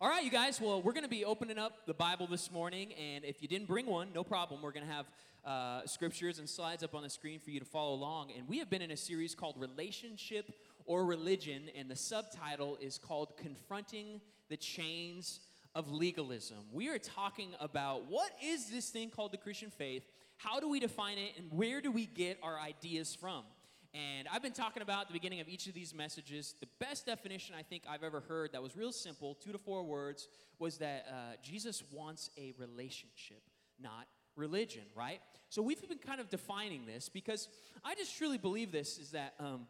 All right, you guys. Well, we're going to be opening up the Bible this morning, and if you didn't bring one, no problem. We're going to have uh, scriptures and slides up on the screen for you to follow along. And we have been in a series called Relationship or Religion, and the subtitle is called Confronting the Chains of Legalism. We are talking about what is this thing called the Christian faith? How do we define it, and where do we get our ideas from? And I've been talking about at the beginning of each of these messages, the best definition I think I've ever heard that was real simple, two to four words, was that uh, Jesus wants a relationship, not religion, right? So we've been kind of defining this because I just truly believe this is that um,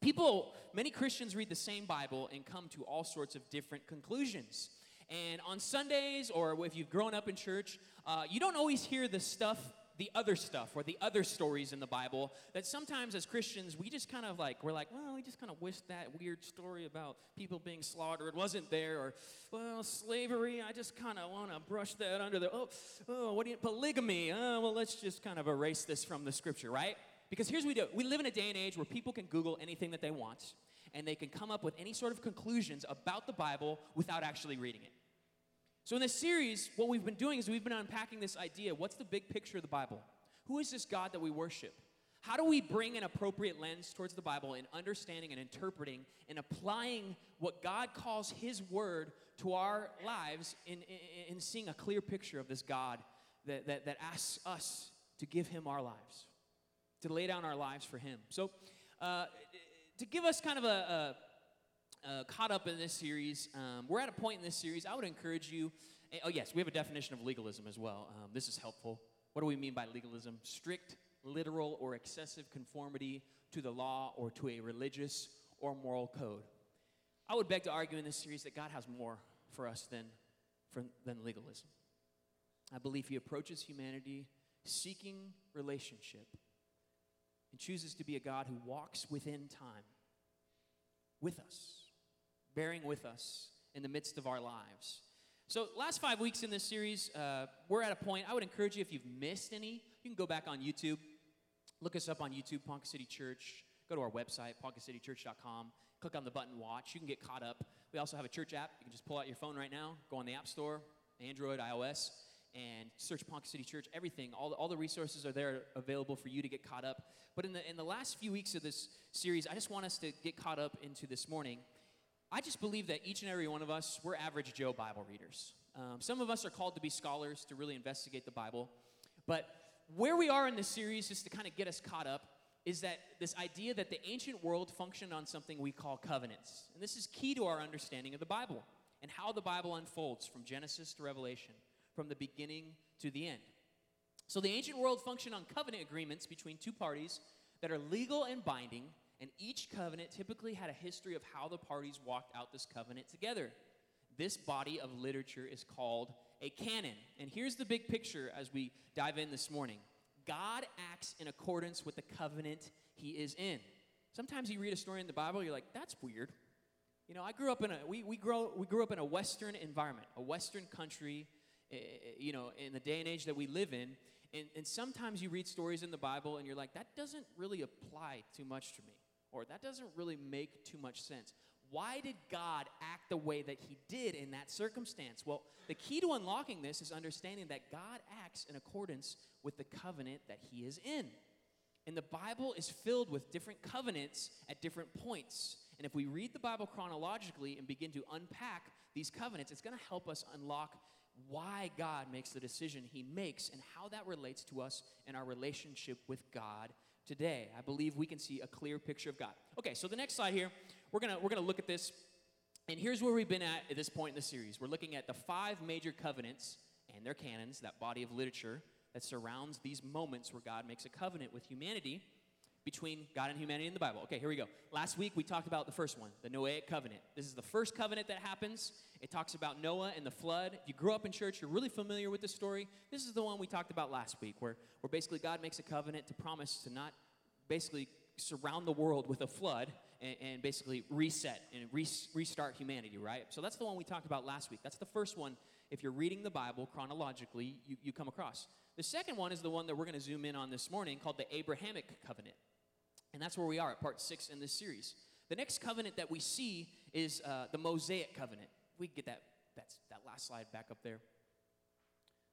people, many Christians read the same Bible and come to all sorts of different conclusions. And on Sundays, or if you've grown up in church, uh, you don't always hear the stuff the other stuff or the other stories in the Bible that sometimes as Christians we just kind of like, we're like, well, we just kind of wish that weird story about people being slaughtered wasn't there, or, well, slavery, I just kind of want to brush that under the, oh, oh, what do you, polygamy, oh, well, let's just kind of erase this from the scripture, right? Because here's what we do we live in a day and age where people can Google anything that they want, and they can come up with any sort of conclusions about the Bible without actually reading it. So, in this series, what we've been doing is we've been unpacking this idea what's the big picture of the Bible? Who is this God that we worship? How do we bring an appropriate lens towards the Bible in understanding and interpreting and applying what God calls His Word to our lives in, in, in seeing a clear picture of this God that, that, that, asks us to give Him our lives, to lay down our lives for Him? So, uh, to give us kind of a, a uh, caught up in this series. Um, we're at a point in this series, I would encourage you. Eh, oh, yes, we have a definition of legalism as well. Um, this is helpful. What do we mean by legalism? Strict, literal, or excessive conformity to the law or to a religious or moral code. I would beg to argue in this series that God has more for us than, for, than legalism. I believe He approaches humanity seeking relationship and chooses to be a God who walks within time with us bearing with us in the midst of our lives. So, last five weeks in this series, uh, we're at a point. I would encourage you, if you've missed any, you can go back on YouTube, look us up on YouTube, Ponca City Church. Go to our website, poncacitychurch.com, click on the button Watch. You can get caught up. We also have a church app. You can just pull out your phone right now, go on the App Store, Android, iOS, and search Ponca City Church. Everything, all the, all the resources are there available for you to get caught up. But in the, in the last few weeks of this series, I just want us to get caught up into this morning I just believe that each and every one of us, we're average Joe Bible readers. Um, some of us are called to be scholars to really investigate the Bible. But where we are in this series, just to kind of get us caught up, is that this idea that the ancient world functioned on something we call covenants. And this is key to our understanding of the Bible and how the Bible unfolds from Genesis to Revelation, from the beginning to the end. So the ancient world functioned on covenant agreements between two parties that are legal and binding and each covenant typically had a history of how the parties walked out this covenant together. This body of literature is called a canon. And here's the big picture as we dive in this morning God acts in accordance with the covenant he is in. Sometimes you read a story in the Bible, you're like, that's weird. You know, I grew up in a, we, we, grow, we grew up in a Western environment, a Western country, eh, eh, you know, in the day and age that we live in. And, and sometimes you read stories in the Bible and you're like, that doesn't really apply too much to me. Or that doesn't really make too much sense. Why did God act the way that He did in that circumstance? Well, the key to unlocking this is understanding that God acts in accordance with the covenant that He is in. And the Bible is filled with different covenants at different points. And if we read the Bible chronologically and begin to unpack these covenants, it's going to help us unlock why God makes the decision He makes and how that relates to us and our relationship with God today. I believe we can see a clear picture of God. Okay, so the next slide here, we're gonna we're gonna look at this, and here's where we've been at at this point in the series. We're looking at the five major covenants and their canons, that body of literature that surrounds these moments where God makes a covenant with humanity between God and humanity in the Bible. Okay, here we go. Last week we talked about the first one, the Noahic covenant. This is the first covenant that happens. It talks about Noah and the flood. If you grew up in church, you're really familiar with the story. This is the one we talked about last week, where, where basically God makes a covenant to promise to not basically surround the world with a flood and, and basically reset and re- restart humanity, right? So that's the one we talked about last week. That's the first one. If you're reading the Bible chronologically, you, you come across. The second one is the one that we're going to zoom in on this morning called the Abrahamic covenant. And that's where we are at part six in this series. The next covenant that we see is uh, the Mosaic covenant. We get that that's, that last slide back up there.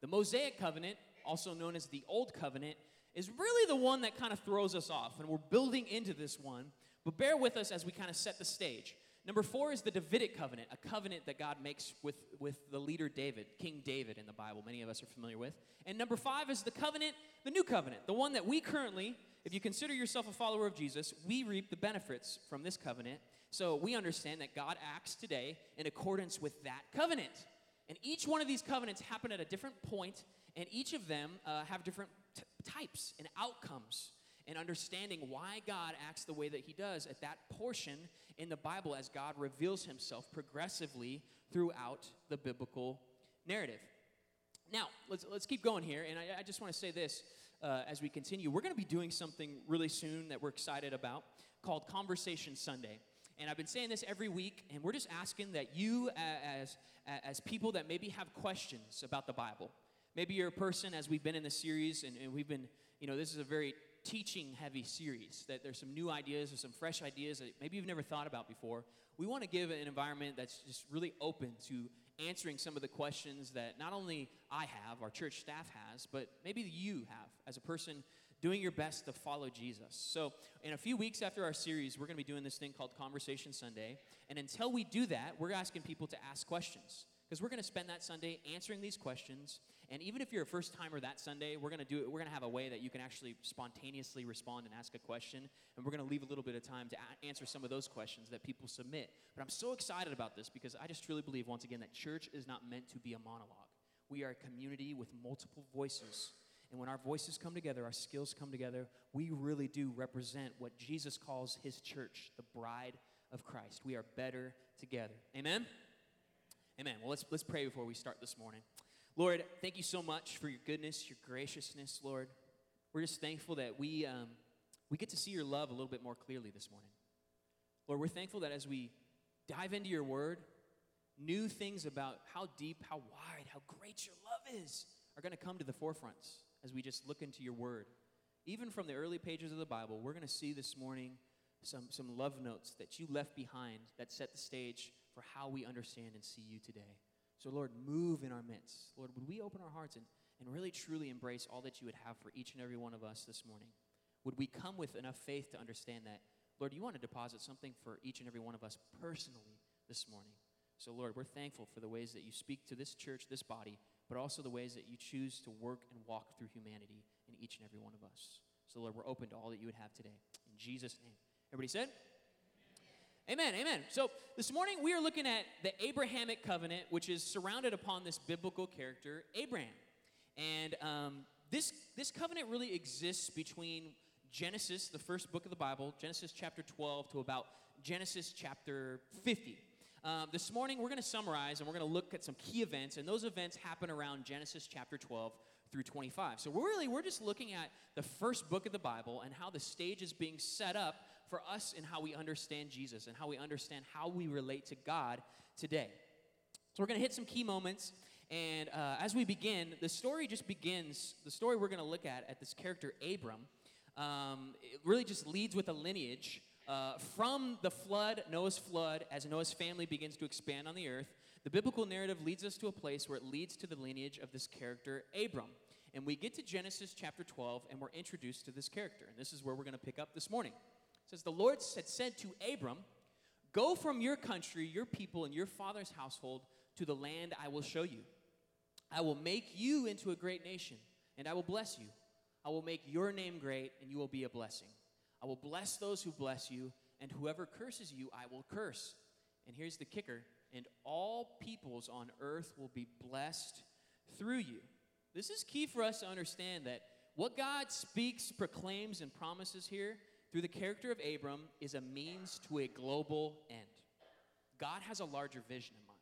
The Mosaic covenant, also known as the Old Covenant, is really the one that kind of throws us off, and we're building into this one. But bear with us as we kind of set the stage. Number four is the Davidic covenant, a covenant that God makes with, with the leader David, King David in the Bible, many of us are familiar with. And number five is the covenant, the new covenant, the one that we currently, if you consider yourself a follower of Jesus, we reap the benefits from this covenant. So we understand that God acts today in accordance with that covenant. And each one of these covenants happen at a different point, and each of them uh, have different t- types and outcomes and understanding why God acts the way that he does at that portion in the Bible as God reveals himself progressively throughout the biblical narrative. Now, let's, let's keep going here, and I, I just want to say this uh, as we continue. We're going to be doing something really soon that we're excited about called Conversation Sunday. And I've been saying this every week, and we're just asking that you, as, as people that maybe have questions about the Bible, maybe you're a person, as we've been in the series, and, and we've been, you know, this is a very teaching heavy series, that there's some new ideas or some fresh ideas that maybe you've never thought about before. We want to give an environment that's just really open to answering some of the questions that not only I have, our church staff has, but maybe you have as a person doing your best to follow Jesus. So, in a few weeks after our series, we're going to be doing this thing called Conversation Sunday. And until we do that, we're asking people to ask questions because we're going to spend that Sunday answering these questions and even if you're a first timer that Sunday, we're to do it. We're to have a way that you can actually spontaneously respond and ask a question. And we're to leave a little bit of time to a- answer some of those questions that people submit. But I'm so excited about this because I just truly believe, once again, that church is not meant to be a monologue. We are a community with multiple voices. And when our voices come together, our skills come together, we really do represent what Jesus calls his church, the bride of Christ. We are better together. Amen? Amen. Well, let's, let's pray before we start this morning. Lord, thank you so much for your goodness, your graciousness, Lord. We're just thankful that we, um, we get to see your love a little bit more clearly this morning. Lord, we're thankful that as we dive into your word, new things about how deep, how wide, how great your love is are going to come to the forefront as we just look into your word. Even from the early pages of the Bible, we're going to see this morning some, some love notes that you left behind that set the stage for how we understand and see you today. So, Lord, move in our midst. Lord, would we open our hearts and, and really truly embrace all that you would have for each and every one of us this morning? Would we come with enough faith to understand that, Lord, you want to deposit something for each and every one of us personally this morning? So, Lord, we're thankful for the ways that you speak to this church, this body, but also the ways that you choose to work and walk through humanity in each and every one of us. So, Lord, we're open to all that you would have today. In Jesus' name. Everybody said? Amen, amen. So this morning we are looking at the Abrahamic covenant, which is surrounded upon this biblical character, Abraham. And um, this, this covenant really exists between Genesis, the first book of the Bible, Genesis chapter 12, to about Genesis chapter 50. Um, this morning we're going to summarize and we're going to look at some key events, and those events happen around Genesis chapter 12 through 25. So we're really we're just looking at the first book of the Bible and how the stage is being set up for us in how we understand Jesus and how we understand how we relate to God today. So we're going to hit some key moments. And uh, as we begin, the story just begins. The story we're going to look at at this character, Abram, um, it really just leads with a lineage uh, from the flood, Noah's flood, as Noah's family begins to expand on the earth. The biblical narrative leads us to a place where it leads to the lineage of this character, Abram. And we get to Genesis chapter 12, and we're introduced to this character. And this is where we're going to pick up this morning. It says, The Lord had said to Abram, Go from your country, your people, and your father's household to the land I will show you. I will make you into a great nation, and I will bless you. I will make your name great, and you will be a blessing. I will bless those who bless you, and whoever curses you, I will curse. And here's the kicker and all peoples on earth will be blessed through you. This is key for us to understand that what God speaks, proclaims, and promises here through the character of Abram is a means to a global end. God has a larger vision in mind.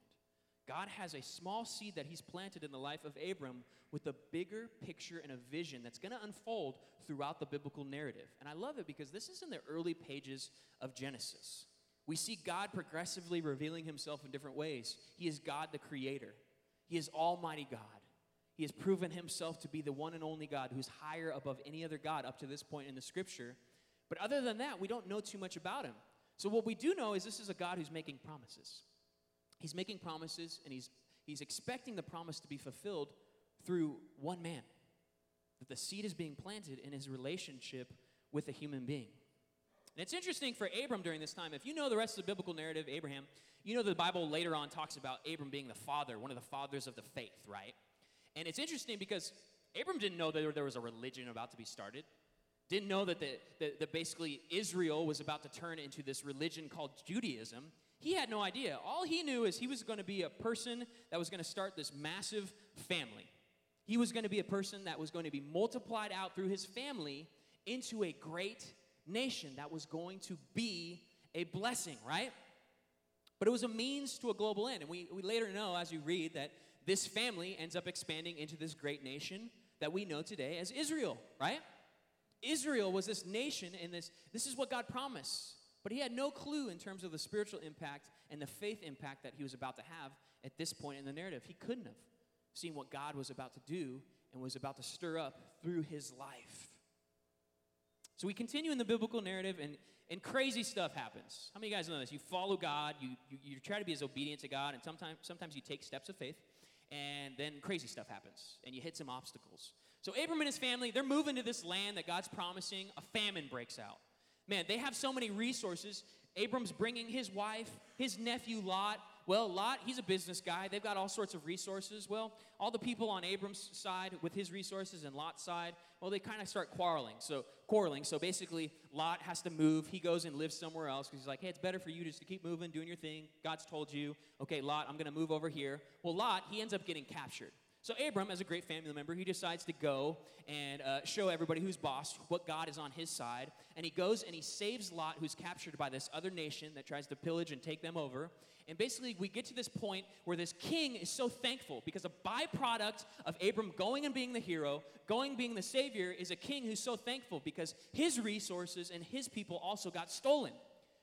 God has a small seed that He's planted in the life of Abram with a bigger picture and a vision that's going to unfold throughout the biblical narrative. And I love it because this is in the early pages of Genesis. We see God progressively revealing Himself in different ways. He is God the Creator, He is Almighty God. He has proven Himself to be the one and only God who's higher above any other God up to this point in the scripture. But other than that, we don't know too much about him. So what we do know is this is a God who's making promises. He's making promises and he's he's expecting the promise to be fulfilled through one man. That the seed is being planted in his relationship with a human being. And it's interesting for Abram during this time. If you know the rest of the biblical narrative, Abraham, you know the Bible later on talks about Abram being the father, one of the fathers of the faith, right? And it's interesting because Abram didn't know that there was a religion about to be started. Didn't know that, the, that, that basically Israel was about to turn into this religion called Judaism. He had no idea. All he knew is he was going to be a person that was going to start this massive family. He was going to be a person that was going to be multiplied out through his family into a great nation that was going to be a blessing, right? But it was a means to a global end. And we, we later know, as you read, that this family ends up expanding into this great nation that we know today as Israel, right? Israel was this nation, and this, this is what God promised. But he had no clue in terms of the spiritual impact and the faith impact that he was about to have at this point in the narrative. He couldn't have seen what God was about to do and was about to stir up through his life. So we continue in the biblical narrative, and, and crazy stuff happens. How many of you guys know this? You follow God, you, you, you try to be as obedient to God, and sometimes, sometimes you take steps of faith, and then crazy stuff happens, and you hit some obstacles. So Abram and his family, they're moving to this land that God's promising. A famine breaks out. Man, they have so many resources. Abram's bringing his wife, his nephew Lot, well, Lot, he's a business guy. They've got all sorts of resources. Well, all the people on Abram's side with his resources and Lot's side, well, they kind of start quarreling. So, quarreling. So basically, Lot has to move. He goes and lives somewhere else because he's like, hey, it's better for you just to keep moving, doing your thing. God's told you, okay, Lot, I'm going to move over here. Well, Lot, he ends up getting captured. So Abram, as a great family member, he decides to go and uh, show everybody who's boss what God is on his side. And he goes and he saves Lot, who's captured by this other nation that tries to pillage and take them over. And basically, we get to this point where this king is so thankful because a byproduct of Abram going and being the hero, going being the savior, is a king who's so thankful because his resources and his people also got stolen.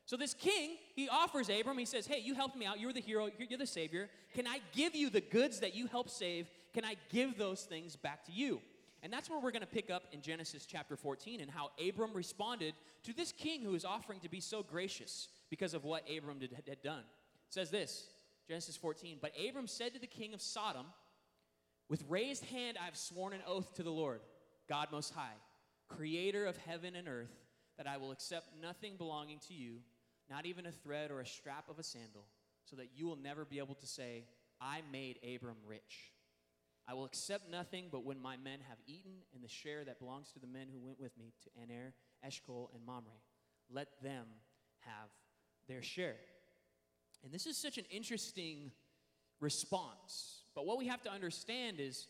So this king, he offers Abram, he says, Hey, you helped me out. You're the hero, you're the savior. Can I give you the goods that you helped save? Can I give those things back to you? And that's where we're going to pick up in Genesis chapter 14 and how Abram responded to this king who is offering to be so gracious because of what Abram did, had done. It says this Genesis 14. But Abram said to the king of Sodom, With raised hand I have sworn an oath to the Lord, God Most High, creator of heaven and earth, that I will accept nothing belonging to you, not even a thread or a strap of a sandal, so that you will never be able to say, I made Abram rich. I will accept nothing but when my men have eaten and the share that belongs to the men who went with me to Aner, Eshcol, and Mamre. Let them have their share. And this is such an interesting response. But what we have to understand is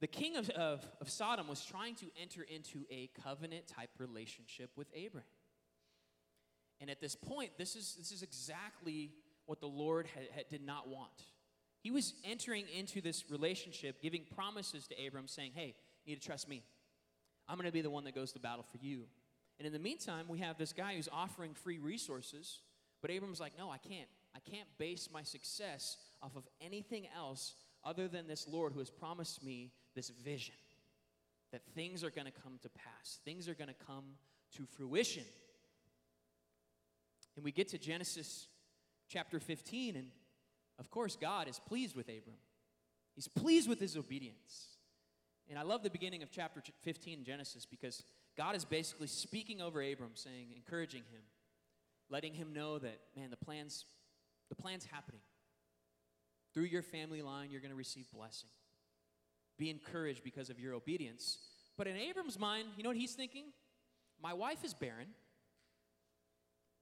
the king of, of, of Sodom was trying to enter into a covenant type relationship with Abraham. And at this point, this is, this is exactly what the Lord did not want. He was entering into this relationship, giving promises to Abram, saying, Hey, you need to trust me. I'm going to be the one that goes to battle for you. And in the meantime, we have this guy who's offering free resources, but Abram's like, No, I can't. I can't base my success off of anything else other than this Lord who has promised me this vision that things are going to come to pass, things are going to come to fruition. And we get to Genesis chapter 15, and of course, God is pleased with Abram. He's pleased with his obedience. And I love the beginning of chapter 15 Genesis because God is basically speaking over Abram, saying, encouraging him, letting him know that, man, the plan's the plan's happening. Through your family line, you're going to receive blessing. Be encouraged because of your obedience. But in Abram's mind, you know what he's thinking? My wife is barren.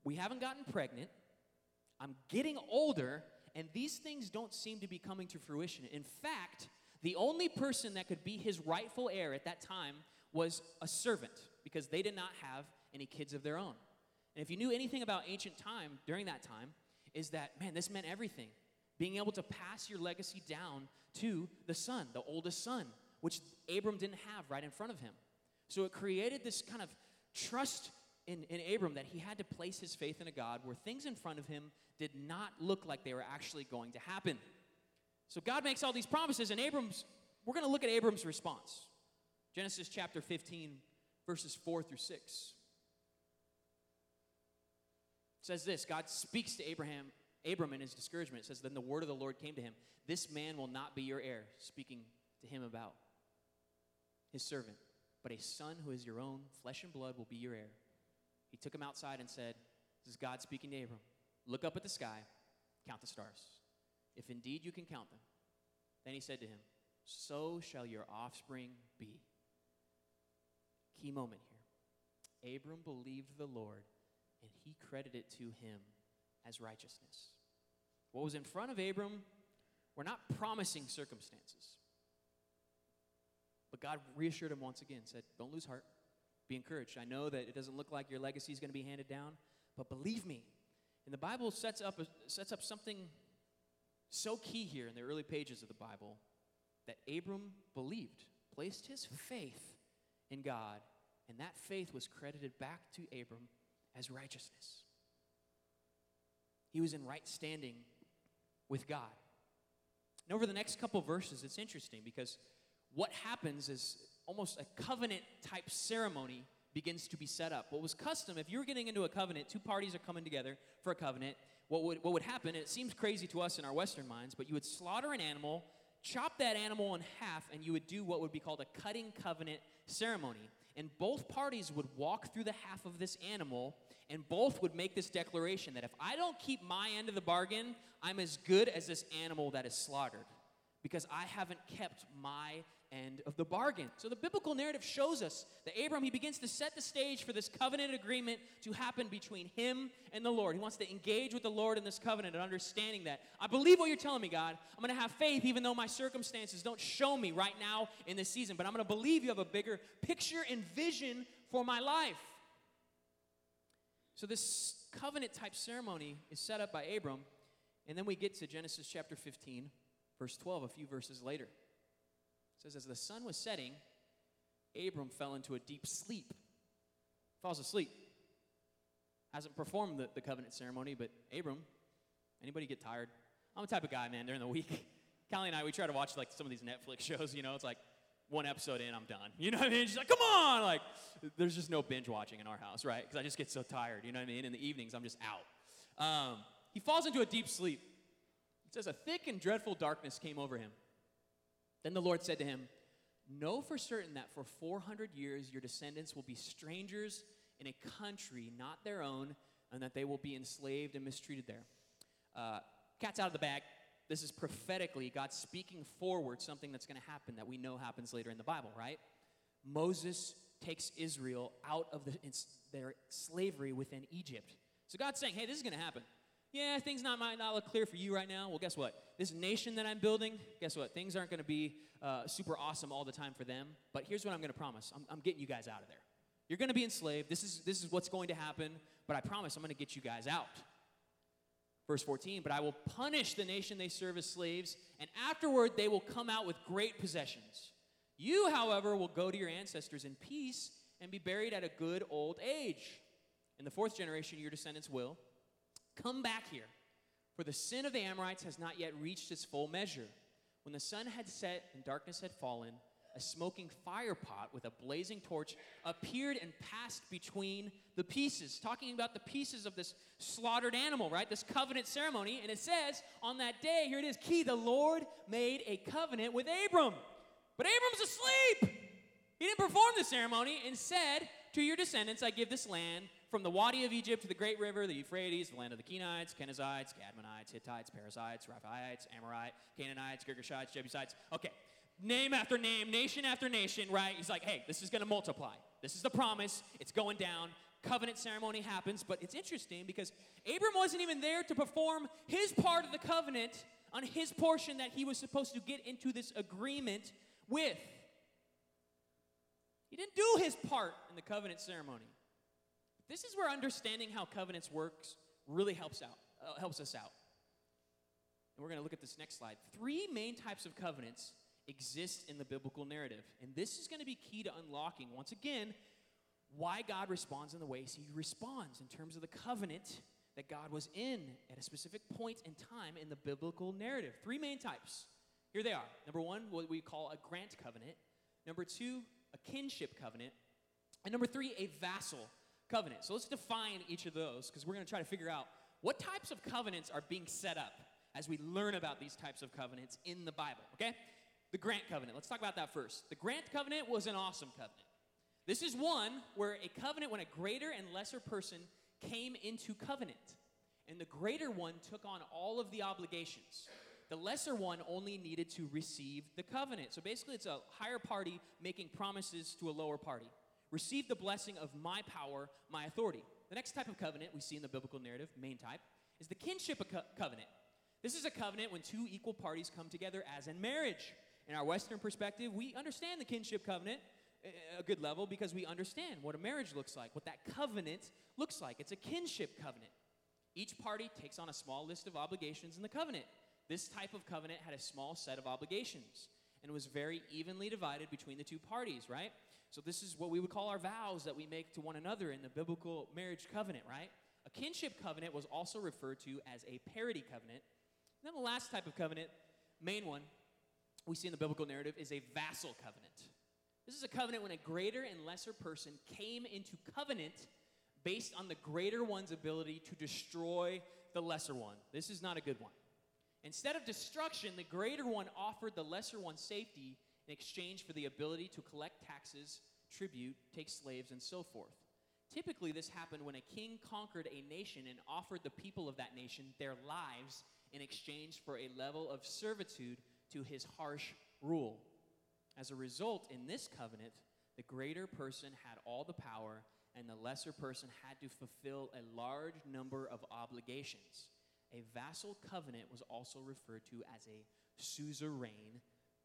We haven't gotten pregnant. I'm getting older, and these things don't seem to be coming to fruition. In fact, the only person that could be his rightful heir at that time was a servant because they did not have any kids of their own. And if you knew anything about ancient time during that time, is that, man, this meant everything. Being able to pass your legacy down to the son, the oldest son, which Abram didn't have right in front of him. So it created this kind of trust in, in Abram that he had to place his faith in a God where things in front of him did not look like they were actually going to happen. So God makes all these promises, and Abram's, we're going to look at Abram's response. Genesis chapter 15, verses 4 through 6 says this God speaks to Abraham Abram, in his discouragement, It says, Then the word of the Lord came to him This man will not be your heir, speaking to him about his servant, but a son who is your own flesh and blood will be your heir. He took him outside and said, This is God speaking to Abram. Look up at the sky, count the stars. If indeed you can count them. Then he said to him, So shall your offspring be. Key moment here. Abram believed the Lord, and he credited to him as righteousness. What was in front of Abram were not promising circumstances. But God reassured him once again, said, Don't lose heart. Be encouraged. I know that it doesn't look like your legacy is going to be handed down, but believe me. And the Bible sets up, a, sets up something so key here in the early pages of the Bible that Abram believed, placed his faith in God, and that faith was credited back to Abram as righteousness. He was in right standing with God. And over the next couple verses, it's interesting because what happens is almost a covenant type ceremony begins to be set up. What was custom, if you were getting into a covenant, two parties are coming together for a covenant, what would, what would happen, and it seems crazy to us in our Western minds, but you would slaughter an animal, chop that animal in half, and you would do what would be called a cutting covenant ceremony. And both parties would walk through the half of this animal, and both would make this declaration that if I don't keep my end of the bargain, I'm as good as this animal that is slaughtered because I haven't kept my end of the bargain. So the biblical narrative shows us that Abram, he begins to set the stage for this covenant agreement to happen between him and the Lord. He wants to engage with the Lord in this covenant and understanding that I believe what you're telling me, God. I'm going to have faith even though my circumstances don't show me right now in this season, but I'm going to believe you have a bigger picture and vision for my life. So this covenant type ceremony is set up by Abram, and then we get to Genesis chapter 15, verse 12, a few verses later. Says, As the sun was setting, Abram fell into a deep sleep. Falls asleep. Hasn't performed the, the covenant ceremony, but Abram, anybody get tired? I'm the type of guy, man, during the week. Callie and I, we try to watch like some of these Netflix shows, you know, it's like one episode in, I'm done. You know what I mean? She's like, come on! Like, there's just no binge watching in our house, right? Because I just get so tired, you know what I mean? In the evenings, I'm just out. Um, he falls into a deep sleep. It says, a thick and dreadful darkness came over him. Then the Lord said to him, Know for certain that for 400 years your descendants will be strangers in a country not their own, and that they will be enslaved and mistreated there. Uh, cat's out of the bag. This is prophetically God speaking forward something that's going to happen that we know happens later in the Bible, right? Moses takes Israel out of the, their slavery within Egypt. So God's saying, hey, this is going to happen yeah, things not, might not look clear for you right now. Well, guess what? This nation that I'm building, guess what? Things aren't going to be uh, super awesome all the time for them. But here's what I'm going to promise I'm, I'm getting you guys out of there. You're going to be enslaved. This is, this is what's going to happen. But I promise I'm going to get you guys out. Verse 14, but I will punish the nation they serve as slaves, and afterward they will come out with great possessions. You, however, will go to your ancestors in peace and be buried at a good old age. In the fourth generation, your descendants will Come back here, for the sin of the Amorites has not yet reached its full measure. When the sun had set and darkness had fallen, a smoking fire pot with a blazing torch appeared and passed between the pieces, talking about the pieces of this slaughtered animal, right? This covenant ceremony. And it says, on that day, here it is, key, the Lord made a covenant with Abram. But Abram's asleep. He didn't perform the ceremony and said, To your descendants, I give this land from the Wadi of Egypt to the great river, the Euphrates, the land of the Kenites, Kenizzites, Kadmonites, Hittites, Perizzites, Rephaites, Amorite, Canaanites, Girgashites, Jebusites. Okay, name after name, nation after nation, right? He's like, hey, this is going to multiply. This is the promise. It's going down. Covenant ceremony happens, but it's interesting because Abram wasn't even there to perform his part of the covenant on his portion that he was supposed to get into this agreement with. He didn't do his part in the covenant ceremony. This is where understanding how covenants works really helps out, uh, helps us out. And we're going to look at this next slide. Three main types of covenants exist in the biblical narrative, and this is going to be key to unlocking once again why God responds in the ways he responds in terms of the covenant that God was in at a specific point in time in the biblical narrative. Three main types. Here they are. Number 1, what we call a grant covenant. Number 2, a kinship covenant. And number 3, a vassal covenant. So let's define each of those because we're going to try to figure out what types of covenants are being set up as we learn about these types of covenants in the Bible, okay? The Grant Covenant. Let's talk about that first. The Grant Covenant was an awesome covenant. This is one where a covenant when a greater and lesser person came into covenant. And the greater one took on all of the obligations. The lesser one only needed to receive the covenant. So basically, it's a higher party making promises to a lower party. Receive the blessing of my power, my authority. The next type of covenant we see in the biblical narrative, main type, is the kinship co- covenant. This is a covenant when two equal parties come together as in marriage. In our Western perspective, we understand the kinship covenant eh, eh, a good level because we understand what a marriage looks like, what that covenant looks like. It's a kinship covenant. Each party takes on a small list of obligations in the covenant. This type of covenant had a small set of obligations and was very evenly divided between the two parties, right? So, this is what we would call our vows that we make to one another in the biblical marriage covenant, right? A kinship covenant was also referred to as a parity covenant. And then the last type of covenant, main one, we see in the biblical narrative, is a vassal covenant. This is a covenant when a greater and lesser person came into covenant based on the greater one's ability to destroy the lesser one. This is not a good one. Instead of destruction, the greater one offered the lesser one safety in exchange for the ability to collect taxes, tribute, take slaves, and so forth. Typically, this happened when a king conquered a nation and offered the people of that nation their lives in exchange for a level of servitude to his harsh rule. As a result, in this covenant, the greater person had all the power and the lesser person had to fulfill a large number of obligations. A vassal covenant was also referred to as a suzerain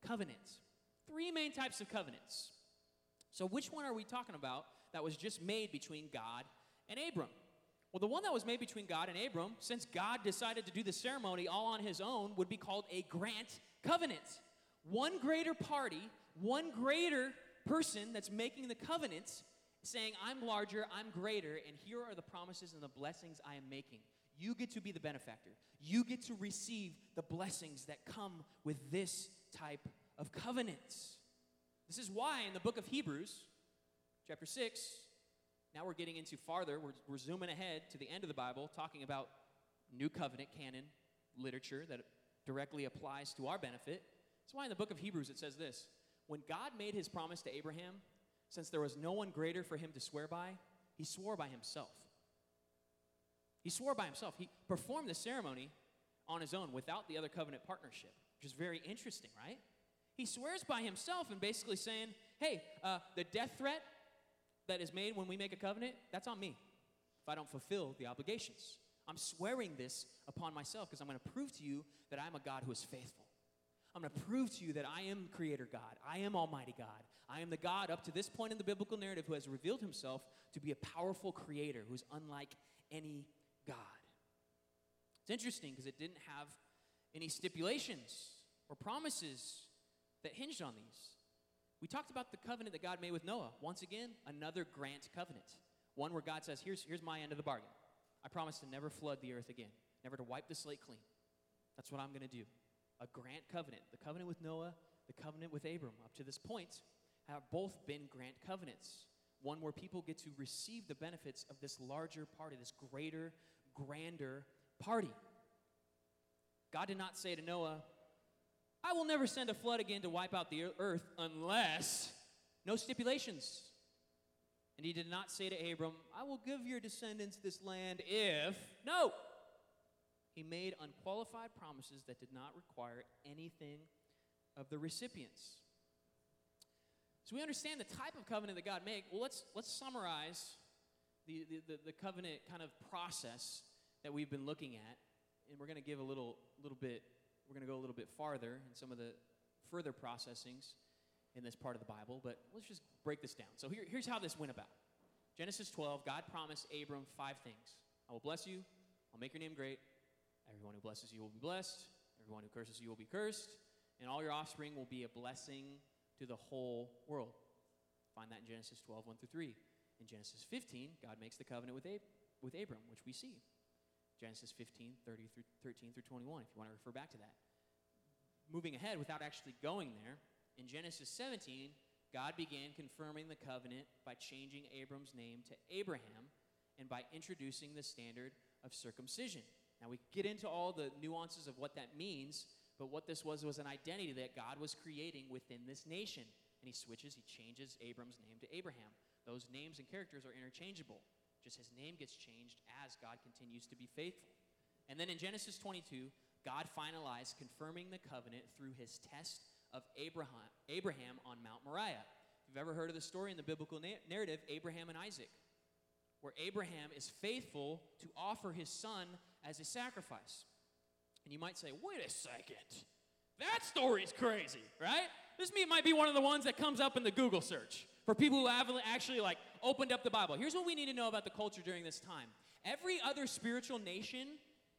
covenant. Three main types of covenants. So, which one are we talking about that was just made between God and Abram? Well, the one that was made between God and Abram, since God decided to do the ceremony all on his own, would be called a grant covenant. One greater party, one greater person that's making the covenants saying, I'm larger, I'm greater, and here are the promises and the blessings I am making. You get to be the benefactor. You get to receive the blessings that come with this type of covenants. This is why in the book of Hebrews, chapter 6, now we're getting into farther, we're, we're zooming ahead to the end of the Bible, talking about new covenant canon literature that directly applies to our benefit. That's why in the book of Hebrews it says this When God made his promise to Abraham, since there was no one greater for him to swear by, he swore by himself. He swore by himself. He performed the ceremony on his own without the other covenant partnership, which is very interesting, right? He swears by himself and basically saying, hey, uh, the death threat that is made when we make a covenant, that's on me if I don't fulfill the obligations. I'm swearing this upon myself because I'm going to prove to you that I'm a God who is faithful. I'm going to prove to you that I am Creator God. I am Almighty God. I am the God up to this point in the biblical narrative who has revealed himself to be a powerful Creator who's unlike any God. It's interesting because it didn't have any stipulations or promises that hinged on these. We talked about the covenant that God made with Noah. Once again, another grant covenant. One where God says, here's, here's my end of the bargain. I promise to never flood the earth again, never to wipe the slate clean. That's what I'm going to do a grant covenant. The covenant with Noah, the covenant with Abram, up to this point, have both been grant covenants. One where people get to receive the benefits of this larger party, this greater, grander party. God did not say to Noah, I will never send a flood again to wipe out the earth unless, no stipulations. And he did not say to Abram, I will give your descendants this land if, no. He made unqualified promises that did not require anything of the recipients. So we understand the type of covenant that God made. Well, let's, let's summarize the, the, the, covenant kind of process that we've been looking at. And we're going to give a little, little bit, we're going to go a little bit farther in some of the further processings in this part of the Bible. But let's just break this down. So here, here's how this went about Genesis 12, God promised Abram five things I will bless you, I'll make your name great, Everyone who blesses you will be blessed, everyone who curses you will be cursed, and all your offspring will be a blessing to the whole world. Find that in Genesis 12, 1 through 3. In Genesis 15, God makes the covenant with, Ab- with Abram, which we see. Genesis 15, 30 through 13 through 21, if you want to refer back to that. Moving ahead without actually going there, in Genesis 17, God began confirming the covenant by changing Abram's name to Abraham and by introducing the standard of circumcision. Now, we get into all the nuances of what that means, but what this was was an identity that God was creating within this nation. And he switches, he changes Abram's name to Abraham. Those names and characters are interchangeable. Just his name gets changed as God continues to be faithful. And then in Genesis 22, God finalized confirming the covenant through his test of Abraham, Abraham on Mount Moriah. If you've ever heard of the story in the biblical na- narrative, Abraham and Isaac, where Abraham is faithful to offer his son as a sacrifice. And you might say, wait a second, that story's crazy, right? This might be one of the ones that comes up in the Google search for people who haven't actually like opened up the Bible. Here's what we need to know about the culture during this time. Every other spiritual nation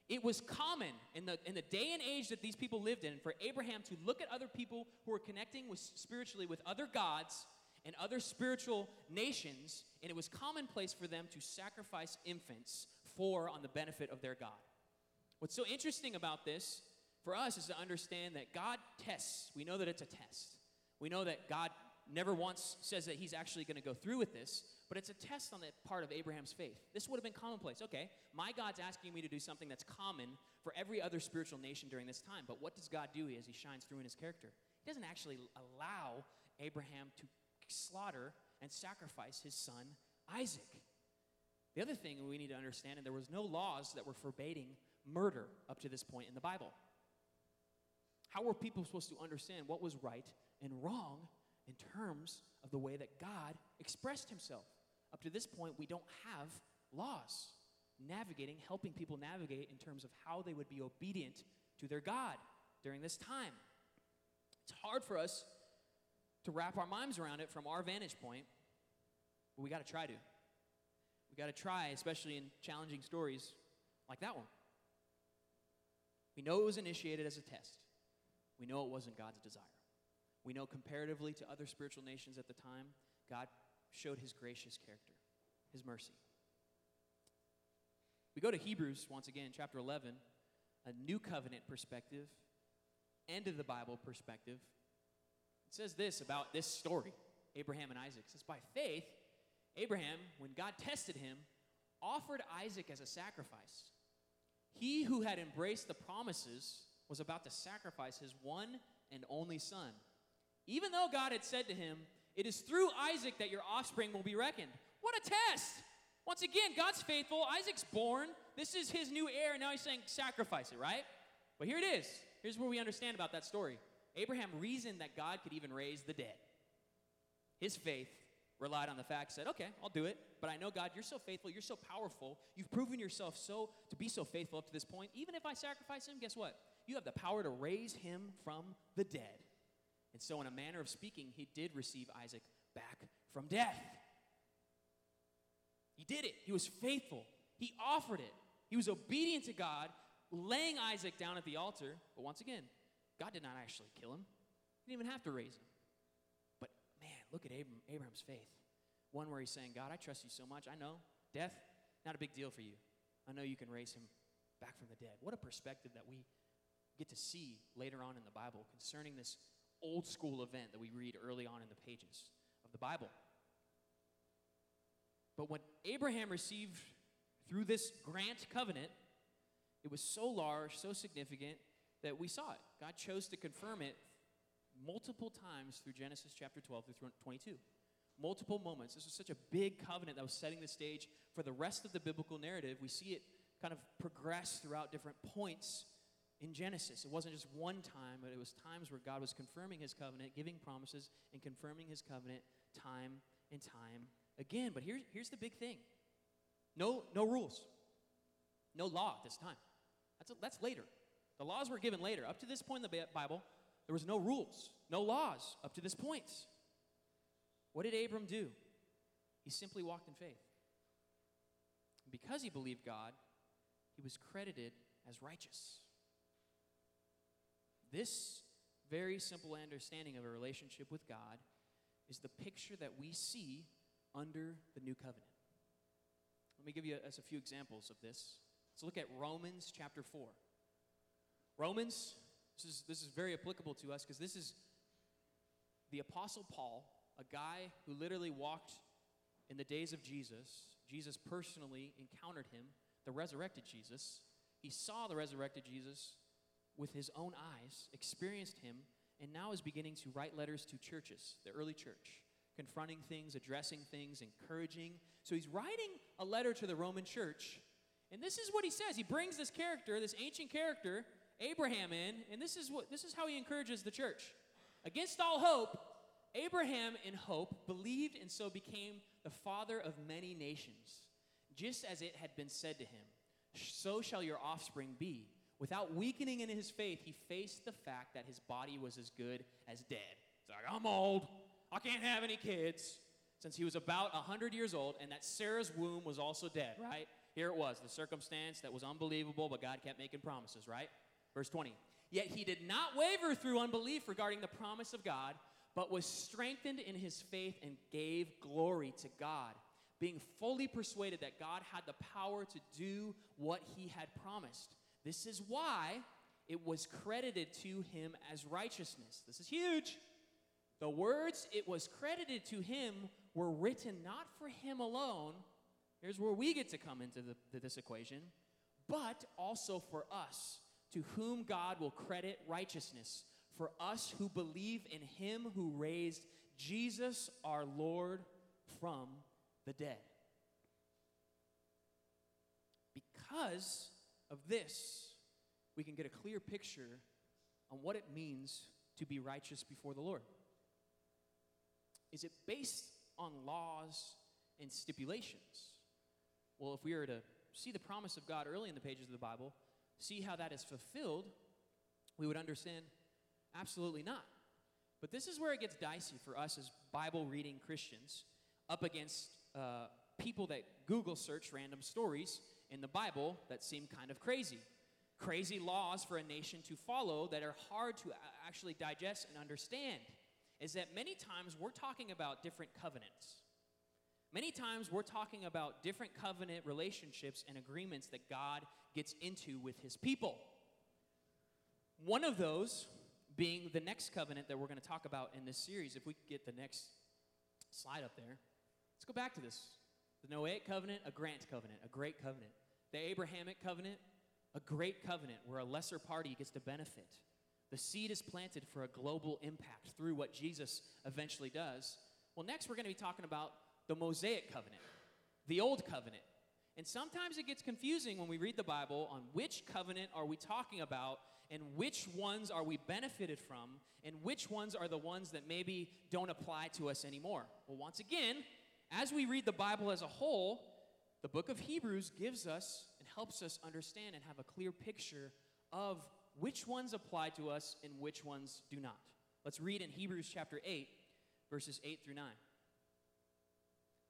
it was common in the, in the day and age that these people lived in for Abraham to look at other people who were connecting with, spiritually with other gods and other spiritual nations, and it was commonplace for them to sacrifice infants for on the benefit of their God. What's so interesting about this for us is to understand that God tests. We know that it's a test. We know that God never once says that he's actually going to go through with this, but it's a test on the part of Abraham's faith. This would have been commonplace. Okay, my God's asking me to do something that's common for every other spiritual nation during this time. But what does God do as he shines through in his character? He doesn't actually allow Abraham to slaughter and sacrifice his son Isaac. The other thing we need to understand, and there was no laws that were forbidding murder up to this point in the Bible. How were people supposed to understand what was right and wrong in terms of the way that God expressed himself? Up to this point, we don't have laws navigating, helping people navigate in terms of how they would be obedient to their God during this time. It's hard for us to wrap our minds around it from our vantage point, but we got to try to. We got to try, especially in challenging stories like that one. We know it was initiated as a test. We know it wasn't God's desire. We know comparatively to other spiritual nations at the time, God showed his gracious character, his mercy. We go to Hebrews once again, chapter 11, a new covenant perspective, end of the Bible perspective. It says this about this story Abraham and Isaac. It says, By faith, Abraham, when God tested him, offered Isaac as a sacrifice. He who had embraced the promises was about to sacrifice his one and only son. Even though God had said to him, It is through Isaac that your offspring will be reckoned. What a test! Once again, God's faithful. Isaac's born. This is his new heir. Now he's saying, sacrifice it, right? But here it is. Here's where we understand about that story. Abraham reasoned that God could even raise the dead. His faith relied on the fact, said, okay, I'll do it. But I know, God, you're so faithful. You're so powerful. You've proven yourself so to be so faithful up to this point. Even if I sacrifice him, guess what? You have the power to raise him from the dead. And so, in a manner of speaking, he did receive Isaac back from death. He did it. He was faithful. He offered it. He was obedient to God, laying Isaac down at the altar. But once again, God did not actually kill him, he didn't even have to raise him. But man, look at Abraham's faith. One where he's saying, God, I trust you so much. I know death, not a big deal for you. I know you can raise him back from the dead. What a perspective that we get to see later on in the Bible concerning this old school event that we read early on in the pages of the Bible. But what Abraham received through this grant covenant, it was so large, so significant that we saw it. God chose to confirm it multiple times through Genesis chapter 12 through 22. Multiple moments. This was such a big covenant that was setting the stage for the rest of the biblical narrative. We see it kind of progress throughout different points in Genesis. It wasn't just one time, but it was times where God was confirming his covenant, giving promises, and confirming his covenant time and time again. But here's, here's the big thing no, no rules, no law at this time. That's, a, that's later. The laws were given later. Up to this point in the Bible, there was no rules, no laws up to this point. What did Abram do? He simply walked in faith. Because he believed God, he was credited as righteous. This very simple understanding of a relationship with God is the picture that we see under the new covenant. Let me give you a, a few examples of this. Let's look at Romans chapter 4. Romans, this is, this is very applicable to us because this is the Apostle Paul, a guy who literally walked in the days of Jesus. Jesus personally encountered him. the resurrected Jesus. He saw the resurrected Jesus with his own eyes, experienced him, and now is beginning to write letters to churches, the early church, confronting things, addressing things, encouraging. So he's writing a letter to the Roman church. And this is what he says. He brings this character, this ancient character, Abraham in, and this is what this is how he encourages the church. Against all hope, Abraham in hope believed and so became the father of many nations, just as it had been said to him, so shall your offspring be. Without weakening in his faith, he faced the fact that his body was as good as dead. It's like, I'm old. I can't have any kids. Since he was about 100 years old, and that Sarah's womb was also dead, right? Here it was, the circumstance that was unbelievable, but God kept making promises, right? Verse 20. Yet he did not waver through unbelief regarding the promise of God, but was strengthened in his faith and gave glory to God, being fully persuaded that God had the power to do what he had promised. This is why it was credited to him as righteousness. This is huge. The words it was credited to him were written not for him alone. Here's where we get to come into the, this equation, but also for us, to whom God will credit righteousness, for us who believe in him who raised Jesus our Lord from the dead. Because of this, we can get a clear picture on what it means to be righteous before the Lord. Is it based on laws and stipulations? Well, if we were to see the promise of God early in the pages of the Bible, see how that is fulfilled, we would understand absolutely not. But this is where it gets dicey for us as Bible reading Christians up against uh, people that Google search random stories in the Bible that seem kind of crazy. Crazy laws for a nation to follow that are hard to actually digest and understand. Is that many times we're talking about different covenants. Many times we're talking about different covenant relationships and agreements that God gets into with his people. One of those being the next covenant that we're going to talk about in this series. If we could get the next slide up there. Let's go back to this. The Noahic covenant, a grant covenant, a great covenant. The Abrahamic covenant, a great covenant where a lesser party gets to benefit. The seed is planted for a global impact through what Jesus eventually does. Well, next we're going to be talking about the Mosaic covenant, the old covenant. And sometimes it gets confusing when we read the Bible on which covenant are we talking about and which ones are we benefited from and which ones are the ones that maybe don't apply to us anymore. Well, once again, as we read the Bible as a whole, the book of Hebrews gives us and helps us understand and have a clear picture of which ones apply to us and which ones do not. Let's read in Hebrews chapter 8, verses 8 through 9.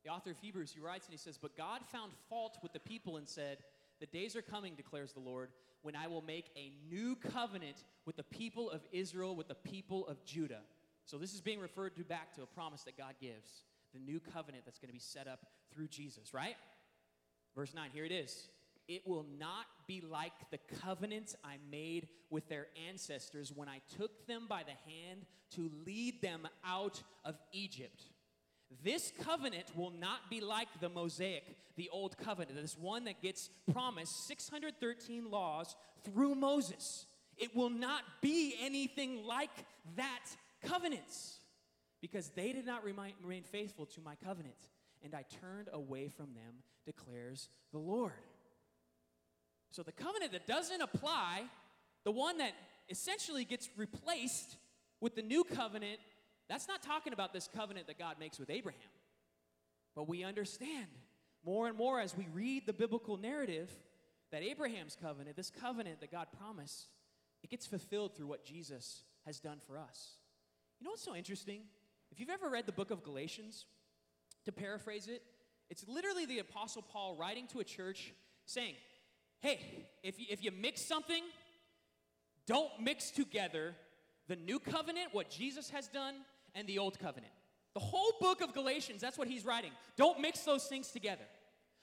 The author of Hebrews, he writes and he says, But God found fault with the people and said, The days are coming, declares the Lord, when I will make a new covenant with the people of Israel, with the people of Judah. So this is being referred to back to a promise that God gives the new covenant that's going to be set up through Jesus, right? Verse 9, here it is. It will not be like the covenant I made with their ancestors when I took them by the hand to lead them out of Egypt. This covenant will not be like the Mosaic, the old covenant, this one that gets promised 613 laws through Moses. It will not be anything like that covenant because they did not remain faithful to my covenant, and I turned away from them, declares the Lord. So the covenant that doesn't apply, the one that essentially gets replaced with the new covenant that's not talking about this covenant that God makes with Abraham. But we understand more and more as we read the biblical narrative that Abraham's covenant, this covenant that God promised, it gets fulfilled through what Jesus has done for us. You know what's so interesting? If you've ever read the book of Galatians, to paraphrase it, it's literally the Apostle Paul writing to a church saying, Hey, if you, if you mix something, don't mix together the new covenant, what Jesus has done, and the old covenant. The whole book of Galatians, that's what he's writing. Don't mix those things together.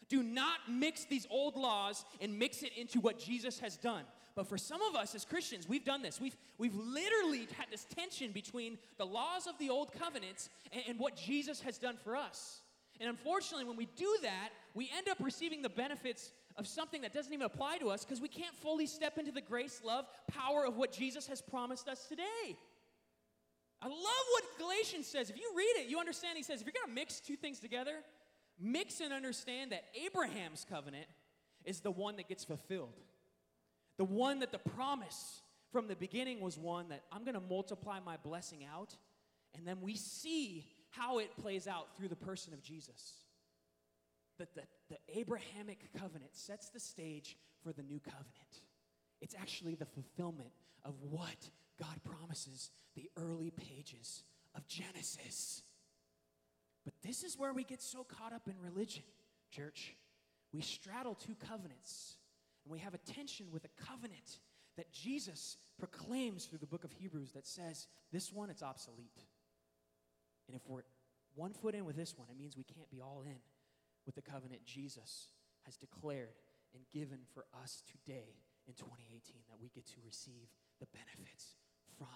Do not mix these old laws and mix it into what Jesus has done. But for some of us as Christians, we've done this. We've, we've literally had this tension between the laws of the old covenants and, and what Jesus has done for us. And unfortunately, when we do that, we end up receiving the benefits of something that doesn't even apply to us because we can't fully step into the grace, love, power of what Jesus has promised us today. I love what Galatians says. If you read it, you understand. He says, if you're going to mix two things together, mix and understand that Abraham's covenant is the one that gets fulfilled. The one that the promise from the beginning was one that I'm going to multiply my blessing out. And then we see how it plays out through the person of Jesus. That the, the Abrahamic covenant sets the stage for the new covenant. It's actually the fulfillment of what God promises the early pages of Genesis. But this is where we get so caught up in religion, church. We straddle two covenants, and we have a tension with a covenant that Jesus proclaims through the book of Hebrews that says this one, it's obsolete. And if we're one foot in with this one, it means we can't be all in with the covenant Jesus has declared and given for us today in 2018 that we get to receive the benefits from.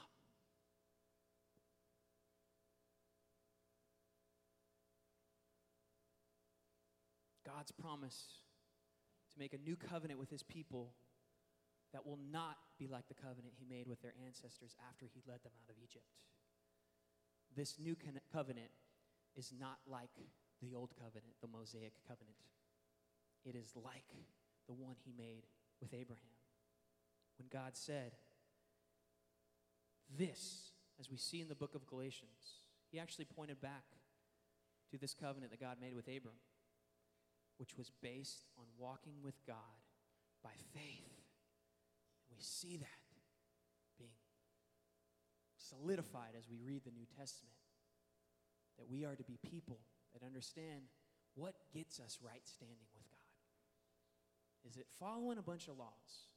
God's promise to make a new covenant with his people that will not be like the covenant he made with their ancestors after he led them out of Egypt. This new covenant is not like the old covenant, the Mosaic covenant. It is like the one he made with Abraham. When God said, This, as we see in the book of Galatians, he actually pointed back to this covenant that God made with Abram, which was based on walking with God by faith. And we see that being solidified as we read the New Testament. That we are to be people that understand what gets us right standing with God. Is it following a bunch of laws?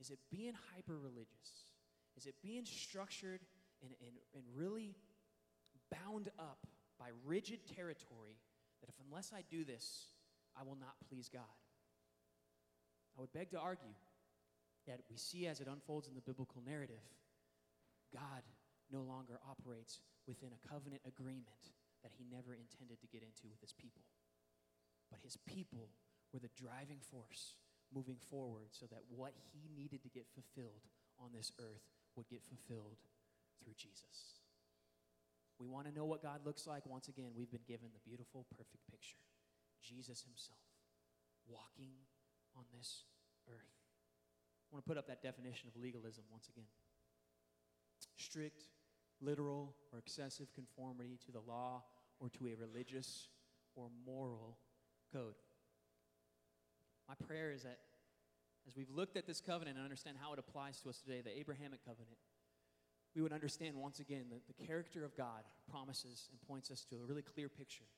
Is it being hyper religious? Is it being structured and, and, and really bound up by rigid territory that if unless I do this, I will not please God? I would beg to argue that we see as it unfolds in the biblical narrative, God no longer operates within a covenant agreement that he never intended to get into with his people. But his people were the driving force moving forward so that what he needed to get fulfilled on this earth would get fulfilled through Jesus. We want to know what God looks like. Once again, we've been given the beautiful, perfect picture Jesus himself walking on this earth. I want to put up that definition of legalism once again strict, literal, or excessive conformity to the law or to a religious or moral code. My prayer is that as we've looked at this covenant and understand how it applies to us today, the Abrahamic covenant, we would understand once again that the character of God promises and points us to a really clear picture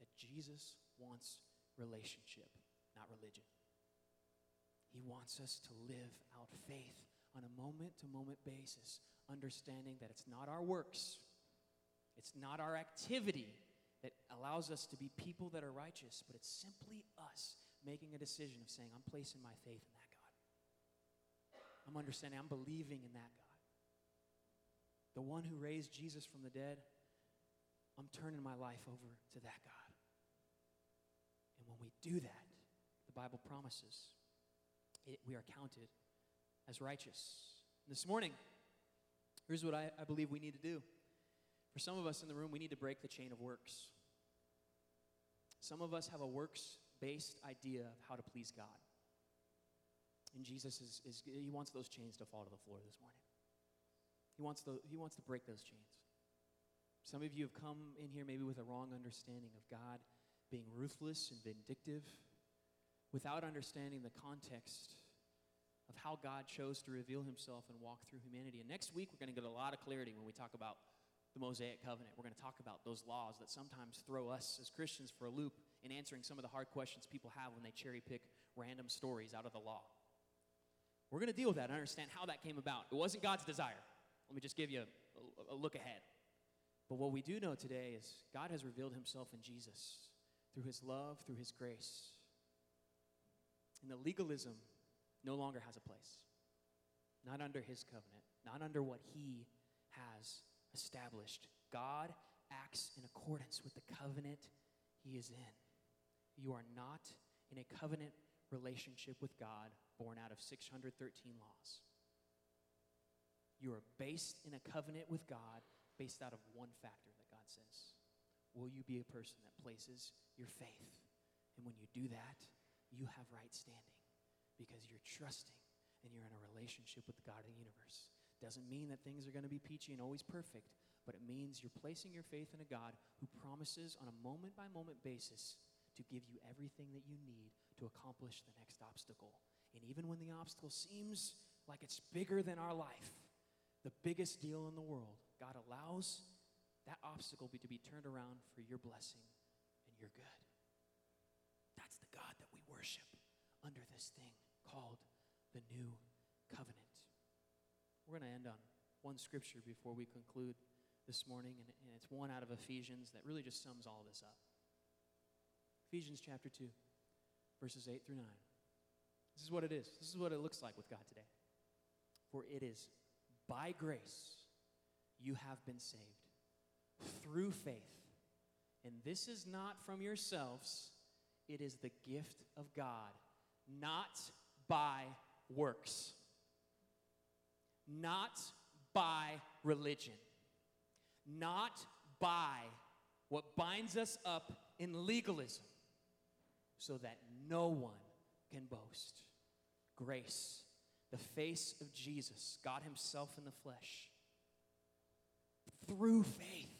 that Jesus wants relationship, not religion. He wants us to live out faith on a moment to moment basis, understanding that it's not our works, it's not our activity that allows us to be people that are righteous, but it's simply us making a decision of saying, I'm placing my faith in that God. I'm understanding, I'm believing in that God. The one who raised Jesus from the dead, I'm turning my life over to that God. And when we do that, the Bible promises it, we are counted as righteous. This morning, here's what I, I believe we need to do. For some of us in the room, we need to break the chain of works. Some of us have a works based idea of how to please God. And Jesus is, is, he wants those chains to fall to the floor this morning. He wants, the, he wants to break those chains. Some of you have come in here maybe with a wrong understanding of God being ruthless and vindictive without understanding the context of how God chose to reveal himself and walk through humanity. And next week, we're going to get a lot of clarity when we talk about the Mosaic covenant. We're going to talk about those laws that sometimes throw us as Christians for a loop in answering some of the hard questions people have when they cherry pick random stories out of the law. We're going to deal with that and understand how that came about. It wasn't God's desire. Let me just give you a, a look ahead. But what we do know today is God has revealed himself in Jesus through his love, through his grace. And the legalism no longer has a place. Not under his covenant, not under what he has established. God acts in accordance with the covenant he is in. You are not in a covenant relationship with God born out of 613 laws. You are based in a covenant with God based out of one factor that God says. Will you be a person that places your faith? And when you do that, you have right standing because you're trusting and you're in a relationship with the God of the universe. Doesn't mean that things are going to be peachy and always perfect, but it means you're placing your faith in a God who promises on a moment by moment basis to give you everything that you need to accomplish the next obstacle. And even when the obstacle seems like it's bigger than our life, the biggest deal in the world, God allows that obstacle be, to be turned around for your blessing and your good. That's the God that we worship under this thing called the new covenant. We're going to end on one scripture before we conclude this morning, and, and it's one out of Ephesians that really just sums all this up. Ephesians chapter 2, verses 8 through 9. This is what it is. This is what it looks like with God today. For it is by grace you have been saved through faith. And this is not from yourselves, it is the gift of God, not by works, not by religion, not by what binds us up in legalism, so that no one can boast. Grace, the face of Jesus, God Himself in the flesh, through faith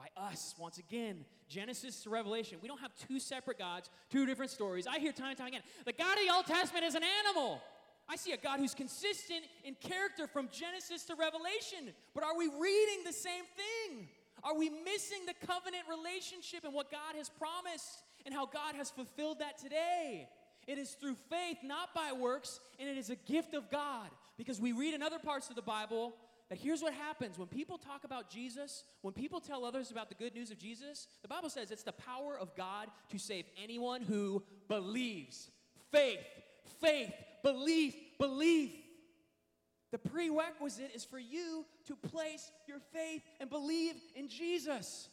by us. Once again, Genesis to Revelation. We don't have two separate gods, two different stories. I hear time and time again the God of the Old Testament is an animal. I see a God who's consistent in character from Genesis to Revelation. But are we reading the same thing? Are we missing the covenant relationship and what God has promised and how God has fulfilled that today? It is through faith, not by works, and it is a gift of God. Because we read in other parts of the Bible that here's what happens when people talk about Jesus, when people tell others about the good news of Jesus, the Bible says it's the power of God to save anyone who believes. Faith, faith, belief, belief. The prerequisite is for you to place your faith and believe in Jesus,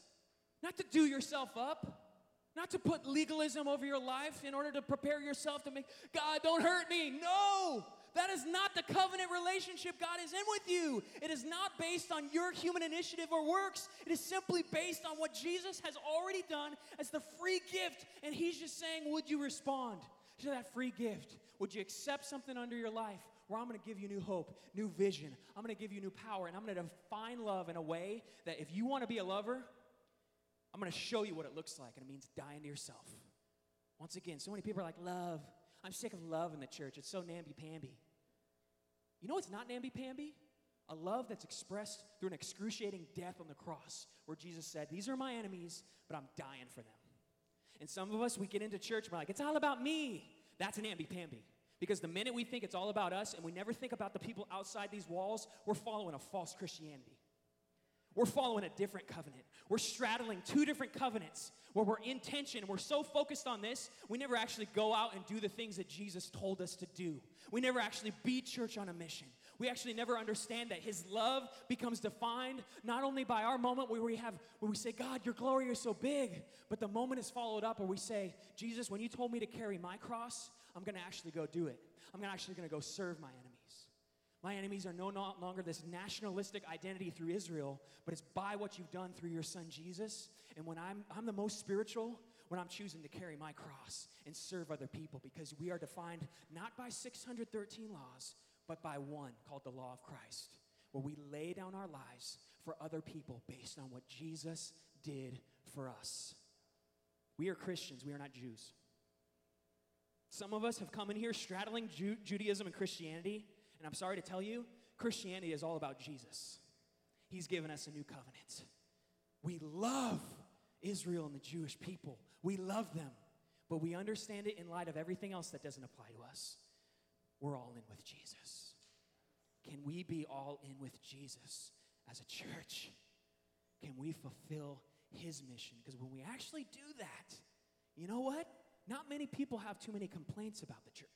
not to do yourself up. Not to put legalism over your life in order to prepare yourself to make, God, don't hurt me. No, that is not the covenant relationship God is in with you. It is not based on your human initiative or works. It is simply based on what Jesus has already done as the free gift. And He's just saying, Would you respond to that free gift? Would you accept something under your life where I'm going to give you new hope, new vision? I'm going to give you new power, and I'm going to define love in a way that if you want to be a lover, I'm going to show you what it looks like, and it means dying to yourself. Once again, so many people are like, Love. I'm sick of love in the church. It's so namby pamby. You know what's not namby pamby? A love that's expressed through an excruciating death on the cross, where Jesus said, These are my enemies, but I'm dying for them. And some of us, we get into church and we're like, It's all about me. That's an namby pamby. Because the minute we think it's all about us and we never think about the people outside these walls, we're following a false Christianity. We're following a different covenant. We're straddling two different covenants where we're in tension. We're so focused on this, we never actually go out and do the things that Jesus told us to do. We never actually be church on a mission. We actually never understand that His love becomes defined not only by our moment where we have where we say, God, your glory is so big, but the moment is followed up where we say, Jesus, when you told me to carry my cross, I'm gonna actually go do it. I'm actually gonna go serve my enemies. My enemies are no longer this nationalistic identity through Israel, but it's by what you've done through your son Jesus. And when I'm, I'm the most spiritual, when I'm choosing to carry my cross and serve other people, because we are defined not by 613 laws, but by one called the law of Christ, where we lay down our lives for other people based on what Jesus did for us. We are Christians, we are not Jews. Some of us have come in here straddling Ju- Judaism and Christianity and I'm sorry to tell you, Christianity is all about Jesus. He's given us a new covenant. We love Israel and the Jewish people, we love them, but we understand it in light of everything else that doesn't apply to us. We're all in with Jesus. Can we be all in with Jesus as a church? Can we fulfill his mission? Because when we actually do that, you know what? Not many people have too many complaints about the church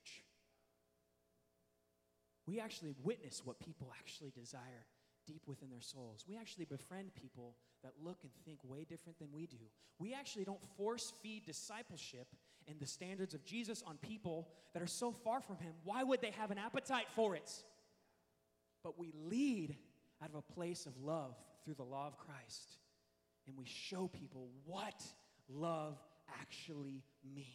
we actually witness what people actually desire deep within their souls. We actually befriend people that look and think way different than we do. We actually don't force feed discipleship and the standards of Jesus on people that are so far from Him, why would they have an appetite for it? But we lead out of a place of love through the law of Christ, and we show people what love actually means.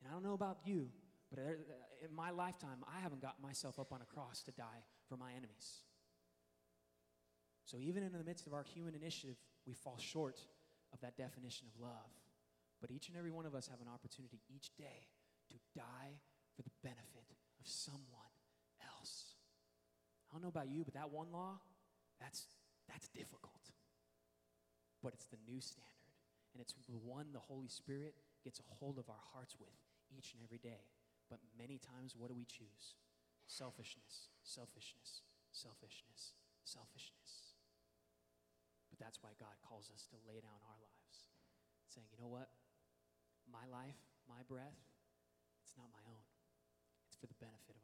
And I don't know about you, but uh, in my lifetime, I haven't got myself up on a cross to die for my enemies. So even in the midst of our human initiative, we fall short of that definition of love. But each and every one of us have an opportunity each day to die for the benefit of someone else. I don't know about you, but that one law, that's, that's difficult. But it's the new standard. And it's the one the Holy Spirit gets a hold of our hearts with each and every day. But many times, what do we choose? Selfishness, selfishness, selfishness, selfishness. But that's why God calls us to lay down our lives, saying, you know what? My life, my breath, it's not my own. It's for the benefit